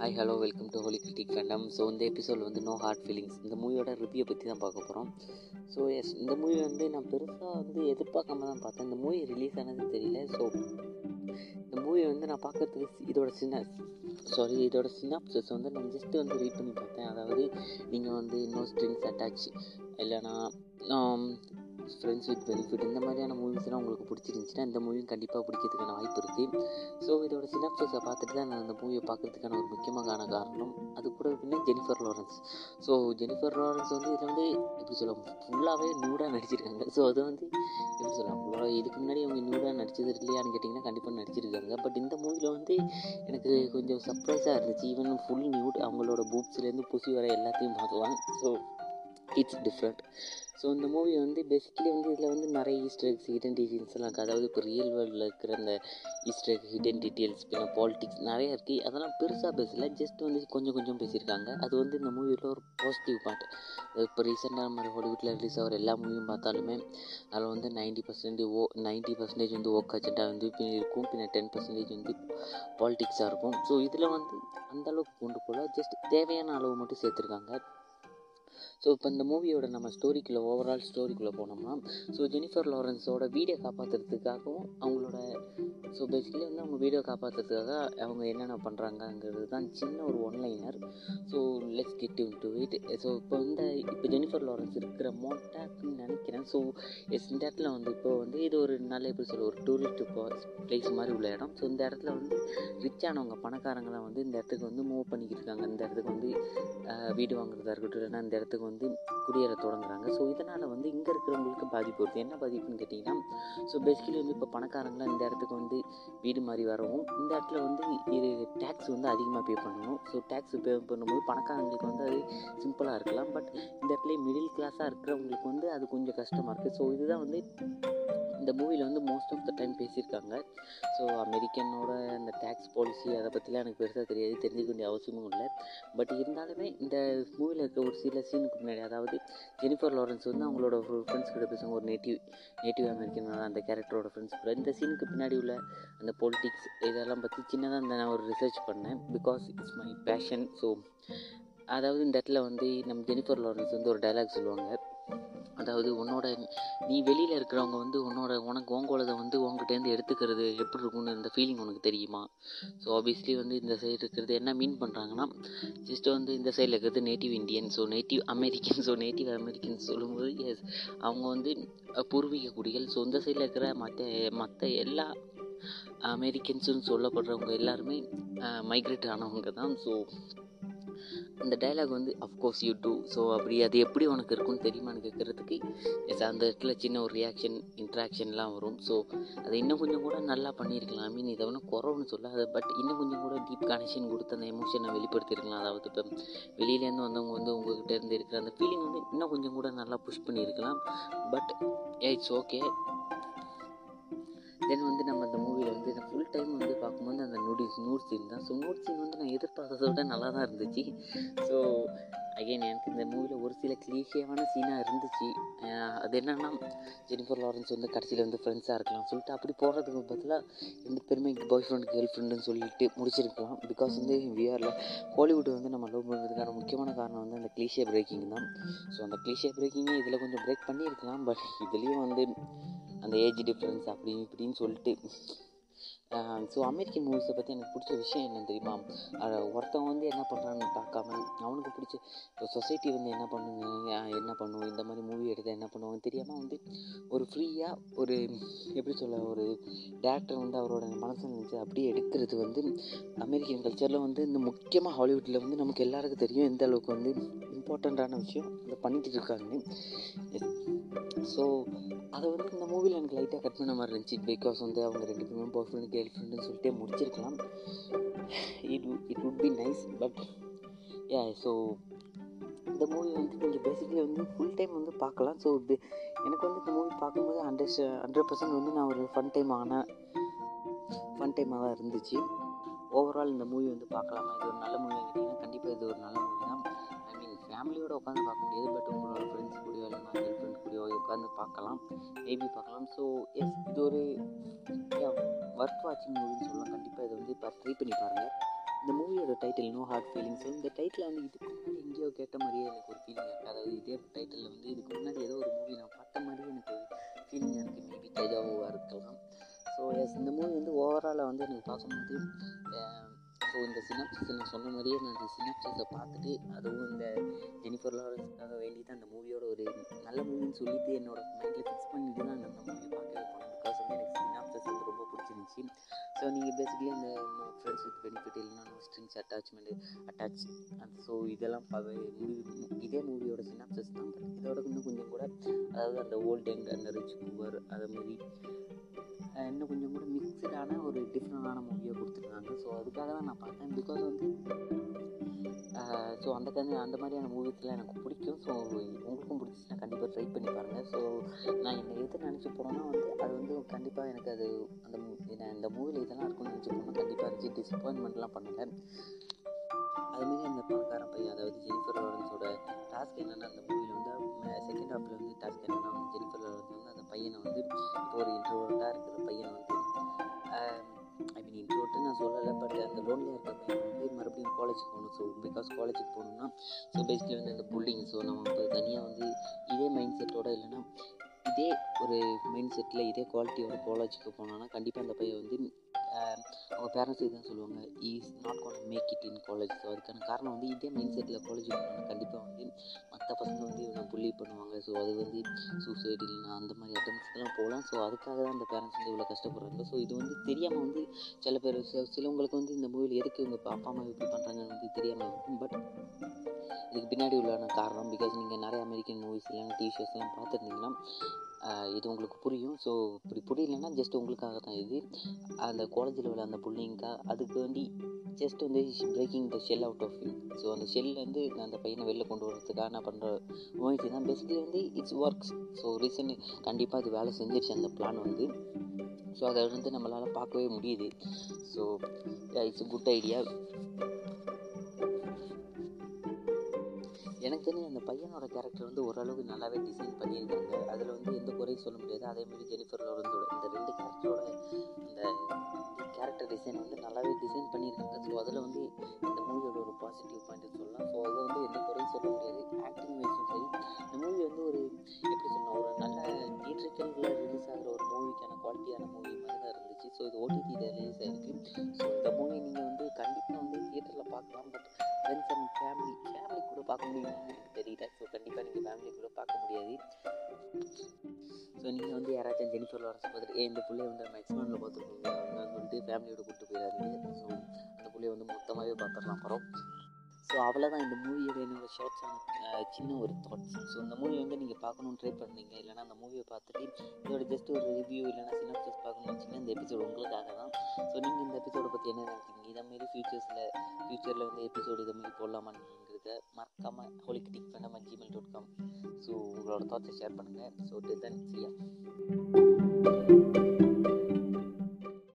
Hi hello welcome to holy critic fandom so இந்த episode வந்து no hard feelings இந்த மூவியோட ரிவ்யூ பற்றி தான் பார்க்க போகிறோம் ஸோ எஸ் இந்த மூவி வந்து நான் பெருசாக வந்து எதிர்பார்க்காம தான் பார்த்தேன். இந்த மூவி ரிலீஸ் ஆனது தெரியல. ஸோ இந்த மூவி வந்து நான் பார்க்கறதுக்கு இதோட சின்ன சாரி இதோட சினாப்சஸ் வந்து நான் ஜஸ்ட் வந்து ரீட் பண்ணி பார்த்தேன். அதாவது நீங்கள் வந்து நோ ஸ்ட்ரிங்ஸ் அட்டாச் இல்லைனா ஃப்ரெண்ட்ஸ் வித் பெனிஃபிட் இந்த மாதிரியான மூவிஸ்லாம் உங்களுக்கு பிடிச்சிருந்துச்சுன்னா இந்த மூவியும் கண்டிப்பாக பிடிக்கிறதுக்கான வாய்ப்பு இருக்குது ஸோ இதோட சினாப்சஸை பார்த்துட்டு தான் நான் இந்த மூவியை பார்க்குறதுக்கான ஒரு முக்கியமான காரணம். அது கூட எப்படின்னா Jennifer Lawrence. So Jennifer Lawrence வந்து இதில் வந்து எப்படி சொல்ல ஃபுல்லாகவே நியூடாக நடிச்சிருக்காங்க. ஸோ அது வந்து எப்படி சொல்லலாம் ஃபுல்லாக இதுக்கு முன்னாடி அவங்க நியூடாக நடிச்சது இல்லையான்னு கேட்டிங்கன்னா கண்டிப்பாக நடிச்சிருக்காங்க. பட் இந்த மூவியில் வந்து எனக்கு கொஞ்சம் சர்ப்ரைஸாக இருந்துச்சு. ஈவன் ஃபுல் நியூட் அவங்களோட பூப்ஸ்லேருந்து புசி வர எல்லாத்தையும் பார்க்கலாம் ஸோ இட்ஸ் டிஃப்ரெண்ட் ஸோ இந்த மூவி வந்து பேசிக்கலி வந்து இதில் வந்து நிறைய ஈஸ்டர்ஸ் ஹிடன் டீட்டெயில்ஸ் எல்லாம் இருக்குது அதாவது இப்போ ரியல் வேர்ல்டில் இருக்கிற அந்த ஈஸ்டர் ஹிடன் டீட்டெயில்ஸ் பின்ன பாலிட்டிக்ஸ் நிறைய இருக்குது அதெல்லாம் பெருசாக பேசல ஜஸ்ட் வந்து கொஞ்சம் கொஞ்சம் பேசியிருக்காங்க. அது வந்து இந்த மூவியில் ஒரு பாசிட்டிவ் பார்ட் இப்போ ரீசெண்டாக நம்ம ஹாலிவுட்டில் ரிலீஸ் ஆகிற எல்லா மூவியும் பார்த்தாலுமே அதில் வந்து ninety percentage oh ninety percentage வந்து ஒர்க் அஜெண்டாக வந்து பின் இருக்கும். பின்ன டென் பர்சன்டேஜ் வந்து பாலிடிக்ஸாக இருக்கும். ஸோ இதில் வந்து அந்தளவுக்கு கொண்டு போகல. ஜஸ்ட் தேவையான அளவு மட்டும் சேர்த்துருக்காங்க. ஸோ இப்போ இந்த மூவியோட நம்ம ஸ்டோரிக்குள்ளே ஓவரால் ஸ்டோரிக்குள்ளே போனோம்னா ஸோ ஜெனிஃபர் லாரன்ஸோட வீடியோ காப்பாற்றுறதுக்காகவும் அவங்களோட ஸோ பேசிக்கலி வந்து அவங்க வீடியோ காப்பாற்றுறதுக்காக அவங்க என்னென்ன பண்ணுறாங்கங்கிறது தான் சின்ன ஒரு one liner so let's get into it so இப்போ வந்து இப்போ ஜெனிஃபர் லாரன்ஸ் இருக்கிற மோட்டாக்னு நினைக்கிறேன். ஸோ எஸ் இந்த இடத்துல வந்து இப்போ வந்து இது ஒரு நல்ல எப்படி சொல்ல ஒரு டூரிஸ்ட் பிளேஸ் மாதிரி உள்ள இடம். ஸோ இந்த இடத்துல வந்து ரிச்சானவங்க பணக்காரங்களாம் வந்து இந்த இடத்துக்கு வந்து மூவ் பண்ணிக்கிட்டு இருக்காங்க இந்த இடத்துக்கு வந்து வீடு வாங்குறதா இருக்கட்டும் இல்லைன்னா இந்த இடத்துக்கு வந்து குடியேற தொடங்குறாங்க. ஸோ இதனால் வந்து இங்கே இருக்கிறவங்களுக்கு பாதிப்பு வருது. என்ன பாதிப்புன்னு கேட்டிங்கன்னா ஸோ பேசிக்கலி வந்து இப்போ பணக்காரங்களாம் இந்த இடத்துக்கு வந்து வீடு மாதிரி வரவும் இந்த இடத்துல வந்து இது டேக்ஸ் வந்து அதிகமாக பே பண்ணணும். ஸோ டேக்ஸ் பே பண்ணும்போது பணக்காரங்க அவங்களுக்கு வந்து அது சிம்பிளாக இருக்கலாம். பட் இந்த இடத்துல மிடில் கிளாஸாக இருக்கிறவங்களுக்கு வந்து அது கொஞ்சம் கஷ்டமாக இருக்குது ஸோ இதுதான் வந்து இந்த மூவியில் வந்து மோஸ்ட் ஆஃப் த டைம் பேசியிருக்காங்க. ஸோ அமெரிக்கனோட அந்த டேக்ஸ் பாலிசி அதை பற்றிலாம் எனக்கு பெருசாக தெரியாது. தெரிஞ்சுக்க வேண்டிய அவசியமும் இல்லை. பட் இருந்தாலுமே இந்த மூவியில் இருக்க ஒரு சில சீனுக்கு முன்னாடி அதாவது ஜெனிஃபர் லாரன்ஸ் வந்து அவங்களோட ஃப்ரெண்ட்ஸ் கிட்ட பேசுவாங்க. ஒரு நேட்டிவ் நேட்டிவ் அமெரிக்கன் அந்த கேரக்டரோட ஃப்ரெண்ட்ஸ் கூட. இந்த சீனுக்கு பின்னாடி உள்ள அந்த பொலிட்டிக்ஸ் இதெல்லாம் பற்றி சின்னதாக இந்த நான் ஒரு ரிசர்ச் பண்ணேன். Because it's my passion so அதாவது இந்த இடத்துல வந்து நம்ம ஜெனிஃபர் லாரன்ஸ் வந்து ஒரு டைலாக் சொல்லுவாங்க. அதாவது உன்னோட நீ வெளியில் இருக்கிறவங்க வந்து உன்னோட உனக்கு உங்களதை வந்து உங்ககிட்டேருந்து எடுத்துக்கிறது எப்படி இருக்கும்னு இந்த ஃபீலிங் உனக்கு தெரியுமா? ஸோ ஆப்வியஸ்லி வந்து இந்த சைடு இருக்கிறது என்ன மீன் பண்ணுறாங்கன்னா ஜஸ்ட் வந்து இந்த சைடில் இருக்கிறது native Indian so native American so native American சொல்லும்போது எஸ் அவங்க வந்து பூர்வீக குடிகள். ஸோ இந்த சைடில் இருக்கிற மற்ற மற்ற எல்லா அமெரிக்கன்ஸுன்னு சொல்லப்படுறவங்க எல்லாருமே மைக்ரேட் ஆனவங்க தான் ஸோ அந்த டைலாக் வந்து அஃப்கோர்ஸ் யூ டூ ஸோ அப்படி அது எப்படி உனக்கு இருக்கும்னு தெரியுமான்னு கேட்குறதுக்கு எஸ் அந்த இடத்துல சின்ன ஒரு ரியாக்ஷன் இன்ட்ராக்ஷன்லாம் வரும். ஸோ அதை இன்னும் கொஞ்சம் கூட நல்லா பண்ணியிருக்கலாம். ஐ மீன் இதை ஒன்றும் குறவுன்னு சொல்லாது பட் இன்னும் கொஞ்சம் கூட டீப் கனெக்ஷன் கொடுத்து அந்த எமோஷனை வெளிப்படுத்தியிருக்கலாம். அதாவது இப்போ வெளியிலேருந்து வந்தவங்க வந்து உங்ககிட்ட இருந்து இருக்கிற அந்த ஃபீலிங் வந்து இன்னும் கொஞ்சம் கூட நல்லா புஷ் பண்ணியிருக்கலாம். பட் இட்ஸ் ஓகே தென் வந்து நம்ம அந்த மூவியில் வந்து இந்த ஃபுல் டைம் வந்து பார்க்கும்போது அந்த நூடிஸ் நூட் சீன் தான். ஸோ நூட் சீன் வந்து நான் எதிர்பார்த்ததை விட நல்லா தான் இருந்துச்சு. ஸோ அகைன் எனக்கு இந்த மூவியில் ஒரு சில கிளீஷியவான சீனாக இருந்துச்சு. அது என்னென்னா ஜெனிஃபர் லாரன்ஸ் வந்து கடைசியில் வந்து ஃப்ரெண்ட்ஸாக இருக்கலாம் சொல்லிட்டு அப்படி போகிறதுக்கு பதிலாக ரெண்டு பேருமே பாய் ஃப்ரெண்ட் கேர்ள் ஃப்ரெண்டுன்னு சொல்லிட்டு முடிச்சிருக்கலாம். பிகாஸ் வந்து விஆரில் ஹாலிவுட் வந்து நம்ம லவ் பண்ணுறதுக்கான முக்கியமான காரணம் வந்து அந்த கிளீஷியா பிரேக்கிங் தான். ஸோ அந்த கிளீஷியா பிரேக்கிங்கே இதில் கொஞ்சம் பிரேக் பண்ணியிருக்கலாம். பட் இதுலேயும் வந்து அந்த ஏஜ் டிஃப்ரென்ஸ் அப்படி இப்படின்னு சொல்லிட்டு. ஸோ அமெரிக்கன் மூவிஸை பற்றி எனக்கு பிடிச்ச விஷயம் என்னன்னு தெரியுமா? ஒருத்தவன் வந்து என்ன பண்ணுறான்னு பார்க்காம அவனுக்கு பிடிச்ச இப்போ சொசைட்டி வந்து என்ன பண்ணுங்க என்ன பண்ணுவோம் இந்த மாதிரி மூவி எடுத்தால் என்ன பண்ணுவாங்க தெரியாமல் வந்து ஒரு ஃப்ரீயாக ஒரு எப்படி சொல்ல ஒரு டேரக்டர் வந்து அவரோட மனசு நினச்சி அப்படியே எடுக்கிறது வந்து அமெரிக்கன் கல்ச்சரில் வந்து இந்த முக்கியமாக ஹாலிவுட்டில் வந்து நமக்கு எல்லாருக்கும் தெரியும் எந்த அளவுக்கு வந்து இம்பார்ட்டண்ட்டான விஷயம் அதை பண்ணிட்டு இருக்காங்க ஸோ அதை வந்து இந்த மூவியில் எனக்கு லைட்டாக கட் பண்ண மாதிரி இருந்துச்சு. பிகாஸ் வந்து அவங்க ரெண்டு பேரும் பாய் ஃப்ரெண்டு கேர்ள் ஃப்ரெண்டுன்னு சொல்லிட்டு முடிச்சிருக்கலாம். It it would be nice but yeah so இந்த மூவி வந்து நீங்கள் பேசிக்கலி வந்து ஃபுல் டைம் வந்து பார்க்கலாம். ஸோ எனக்கு வந்து இந்த மூவி பார்க்கும்போது ஹண்ட்ரட் ஹண்ட்ரட் பர்சன்ட் வந்து நான் ஒரு ஃபன் டைம் ஆன ஃபன் டைமாக தான் இருந்துச்சு. ஓவரால் இந்த மூவி வந்து பார்க்கலாமா? இது ஒரு நல்ல மூவி கேட்டிங்கன்னா கண்டிப்பாக இது ஒரு நல்ல மூவி தான். ஃபேமிலியோட உட்காந்து பார்க்க முடியாது பட் உங்களோட ஃப்ரெண்ட்ஸ் கூடயோ இல்லை கேர்ள் ஃப்ரெண்ட் கூடயோ உட்காந்து பார்க்கலாம். மேபி பார்க்கலாம். ஸோ எஸ் இது ஒரு ஒர்க் வாட்சிங் மூவின்னு சொல்லலாம். கண்டிப்பாக இதை வந்து இப்போ ட்ரை பண்ணி பாருங்கள் இந்த மூவியோட டைட்டில் நோ ஹார்ட் ஃபீலிங்ஸ் இந்த டைட்டில் வந்து இதுக்கு முன்னாடி எங்கேயோ கேட்ட மாதிரியே எனக்கு ஒரு ஃபீலிங் இருக்குது அதாவது இதே டைட்டிலில் வந்து இதுக்கு முன்னாடி ஏதோ ஒரு மூவி நான் பார்த்த மாதிரியே எனக்கு ஃபீலிங் இருக்குது மேபி டைஜாவாக இருக்கலாம். ஸோ எஸ் இந்த மூவி வந்து ஓவராலாக வந்து எனக்கு பார்க்கும்போது ஸோ இந்த சினாப்சிஸை நான் சொன்ன மாதிரியே நான் இந்த சினாப்சிஸை பார்த்துட்டு அதுவும் இந்த ஜெனிஃபர் லாரன்ஸ்க்காக வேண்டி தான் அந்த மூவியோட ஒரு நல்ல மூவின்னு சொல்லிட்டு என்னோட மைண்டில் ஃபிக்ஸ் பண்ணிட்டு தான் அந்த மூவியை பார்க்கவே போனேன். பிகாஸ் வந்து எனக்கு சினாப்சஸ் வந்து ரொம்ப பிடிச்சிருந்துச்சி. ஸோ நீங்கள் பேசிக்கலி அந்த ஃப்ரெண்ட்ஸ் வித் பெனிஃபிட் இல்லைன்னா நோ ஸ்ட்ரிங்ஸ் அட்டாச்மெண்ட் அட்டாச் அந்த ஸோ இதெல்லாம் பவே மூவி இதே மூவியோட சினாப்சஸ் தான். பட் இதோட இன்னும் கொஞ்சம் கூட அதாவது அந்த ஓல்ட் எங் அந்த ரிச் குவர் அதை மாதிரி இன்னும் கொஞ்சம் கூட மிக்சடான ஒரு டிஃப்ரெண்டான மூவியை கொடுத்துருக்காங்க. ஸோ அதுக்காக தான் நான் பார்த்தேன். பிகாஸ் வந்து ஸோ அந்த கதை அந்த மாதிரியான மூவிஸ்லாம் எனக்கு பிடிக்கும். ஸோ உங்களுக்கும் பிடிச்சிச்சுன்னா கண்டிப்பாக ட்ரை பண்ணி பாருங்கள் ஸோ நான் என்ன எது நினச்சி போனோன்னா வந்து அது வந்து கண்டிப்பாக எனக்கு அது அந்த இந்த மூவியில் இதெல்லாம் இருக்கும்னு நினச்சி போனால் கண்டிப்பாக இருந்துச்சு. டிசப்பாயின்மெண்ட்லாம் பண்ணலை. அதுமாரி அந்த பணக்கார பையன் அதாவது ஜெனிஃபர் லாரன்ஸோட டாஸ்க் என்னென்னா அந்த மூவியில் வந்து செகண்ட் ஹாஃபில் வந்து டாஸ்க் என்னென்னா வந்து ஜெனிஃபர் லாரன்ஸ் வந்து அந்த பையனை வந்து இப்போ ஒரு இன்ட்ரோட்டாக இருக்கிற பையனை வந்து ஐ மீன் இன்ட்ரோட்டு நான் சொல்லலை பட் அந்த லோன்லியாக இருக்கிற வந்து மறுபடியும் காலேஜுக்கு போகணும். ஸோ பிகாஸ் காலேஜுக்கு போகணும்னா ஸோ பேசிக்கலி வந்து அந்த புல்லிங் ஸோ நம்ம வந்து தனியாக வந்து இதே மைண்ட் செட்டோட இல்லைன்னா இதே ஒரு மைண்ட் செட்டில் இதே குவாலிட்டியோட காலேஜுக்கு போனோன்னா கண்டிப்பாக அந்த பையன் வந்து அவங்க பேரண்ட்ஸ் இதுதான் சொல்லுவாங்க is not gonna make it in college so அதுக்கான காரணம் வந்து இதே மைண்ட் செட்டில் காலேஜுக்கு போனோம்னா கண்டிப்பாக வந்து மற்ற பசங்க வந்து புள்ளி பண்ணுவாங்க. ஸோ அது வந்து சூசைட் இல்லைனா அந்த மாதிரி அட்டம்ஸ்க்கெலாம் போகலாம். ஸோ அதுக்காக தான் அந்த பேரண்ட்ஸ் வந்து இவ்வளோ கஷ்டப்படுறாங்க. ஸோ இது வந்து தெரியாமல் வந்து சில பேர் சிலவங்களுக்கு வந்து இந்த மூவியில் எதுக்கு இவங்க அப்பா அம்மா இப்படி பண்ணுறாங்கன்னு வந்து தெரியாமல் இருக்கும். பட் இதுக்கு பின்னாடி உள்ளான காரணம் பிகாஸ் நீங்கள் நிறைய அமெரிக்கன் மூவிஸ் இல்லைனா டிவி ஷோஸ்லாம் பார்த்துருந்தீங்கன்னா இது உங்களுக்கு புரியும். ஸோ இப்படி புரியலன்னா ஜஸ்ட் உங்களுக்காக தான் இது. அந்த காலேஜில் உள்ள அந்த பிள்ளைங்கக்கா அதுக்கு வேண்டி ஜஸ்ட் வந்து breaking the shell out of you so அந்த ஷெல்லேருந்து அந்த பையனை வெளில கொண்டு வரதுக்காக நான் பண்ணுற முயற்சி தான். பேசிக்கலி வந்து இட்ஸ் ஒர்க்ஸ் ஸோ ரீசன் கண்டிப்பாக அது வேலை செஞ்சிருச்சு அந்த பிளான் வந்து. ஸோ அதை வந்து நம்மளால் பார்க்கவே முடியுது. ஸோ இட்ஸ் குட் ஐடியா எனக்கு தெரிஞ்ச அந்த பையனோட கேரக்டர் வந்து ஓரளவுக்கு நல்லாவே டிசைன் பண்ணியிருக்காங்க. அதில் வந்து எந்த குறையும் சொல்ல முடியாது. அதேமாதிரி ஜெனிஃபர் லோரன்ஸோட இந்த ரெண்டு கேரக்டரோட இந்த கேரக்டர் டிசைன் வந்து நல்லாவே டிசைன் பண்ணியிருக்காங்க. ஸோ அதில் வந்து இந்த மூவியோட ஒரு பாசிட்டிவ் பாயிண்ட் சொல்லலாம். ஸோ அதை வந்து எந்த குறையும் சொல்ல முடியாது. ஆக்டிங் வைஸும் சரி. இந்த மூவி வந்து ஒரு எப்படி சொல்லலாம் ஒரு நல்ல தியேட்டருக்கு ரிலீஸ் ஆகிற ஒரு மூவிக்கான குவாலிட்டியான மூவி மாதிரி தான் இருந்துச்சு. ஸோ இது ஓடிடியில் ரிலீஸ் ஆகிருக்கு ஸோ இந்த மூவி நீங்கள் வந்து கண்டிப்பாக வந்து தியேட்டரில் பார்க்கலாம். But friends and family family கூட பார்க்க முடியுமா? எனக்கு தெரியல ஸோ கண்டிப்பாக நீங்கள் ஃபேமிலி கூட பார்க்க முடியாது. ஸோ நீங்கள் வந்து யாராச்சும் ஜெனிஃபர் லாரன்ஸ் பார்த்துட்டு ஏ இந்த பிள்ளைய வந்து மேக்ஸிமம்ல எக்ஸ்பேண்டில் பார்த்துருக்கோங்க அப்படின்னு சொல்லிட்டு ஃபேமிலியோட கூப்பிட்டு போயிடாதீங்க. ஸோ அந்த பிள்ளைய வந்து மொத்தமாகவே பார்த்துடலாம் அப்புறம். ஸோ அவ்வளோதான் இந்த மூவியோட என்னோடய ஷார்ட்ஸ் சின்ன ஒரு தாட்ஸ் ஸோ இந்த மூவி வந்து நீங்கள் பார்க்கணுன்னு ட்ரை பண்ணுறீங்க இல்லைனா அந்த மூவியை பார்த்துட்டு இதோட ஜஸ்ட் ஒரு ரிவ்யூ இல்லைனா சினாப்சஸ் பார்க்கணும்னு இந்த எபிசோடு உங்களுக்காக தான் ஸோ நீங்கள் இந்த எபிசோடை பற்றி என்ன நினைக்கிறீங்க? இதேமாரி ஃபியூச்சர்ஸில் ஃப்யூச்சரில் வந்து எபிசோடு இதை மாரி போடலாமாங்கிறத மறக்காமல் ஹோலிகிட்டிக் பண்ணாமல் ஜிமெயில் டாட் காம் ஸோ உங்களோட தாட்ஸை ஷேர் பண்ணுங்கள் ஸோ தென் சரியா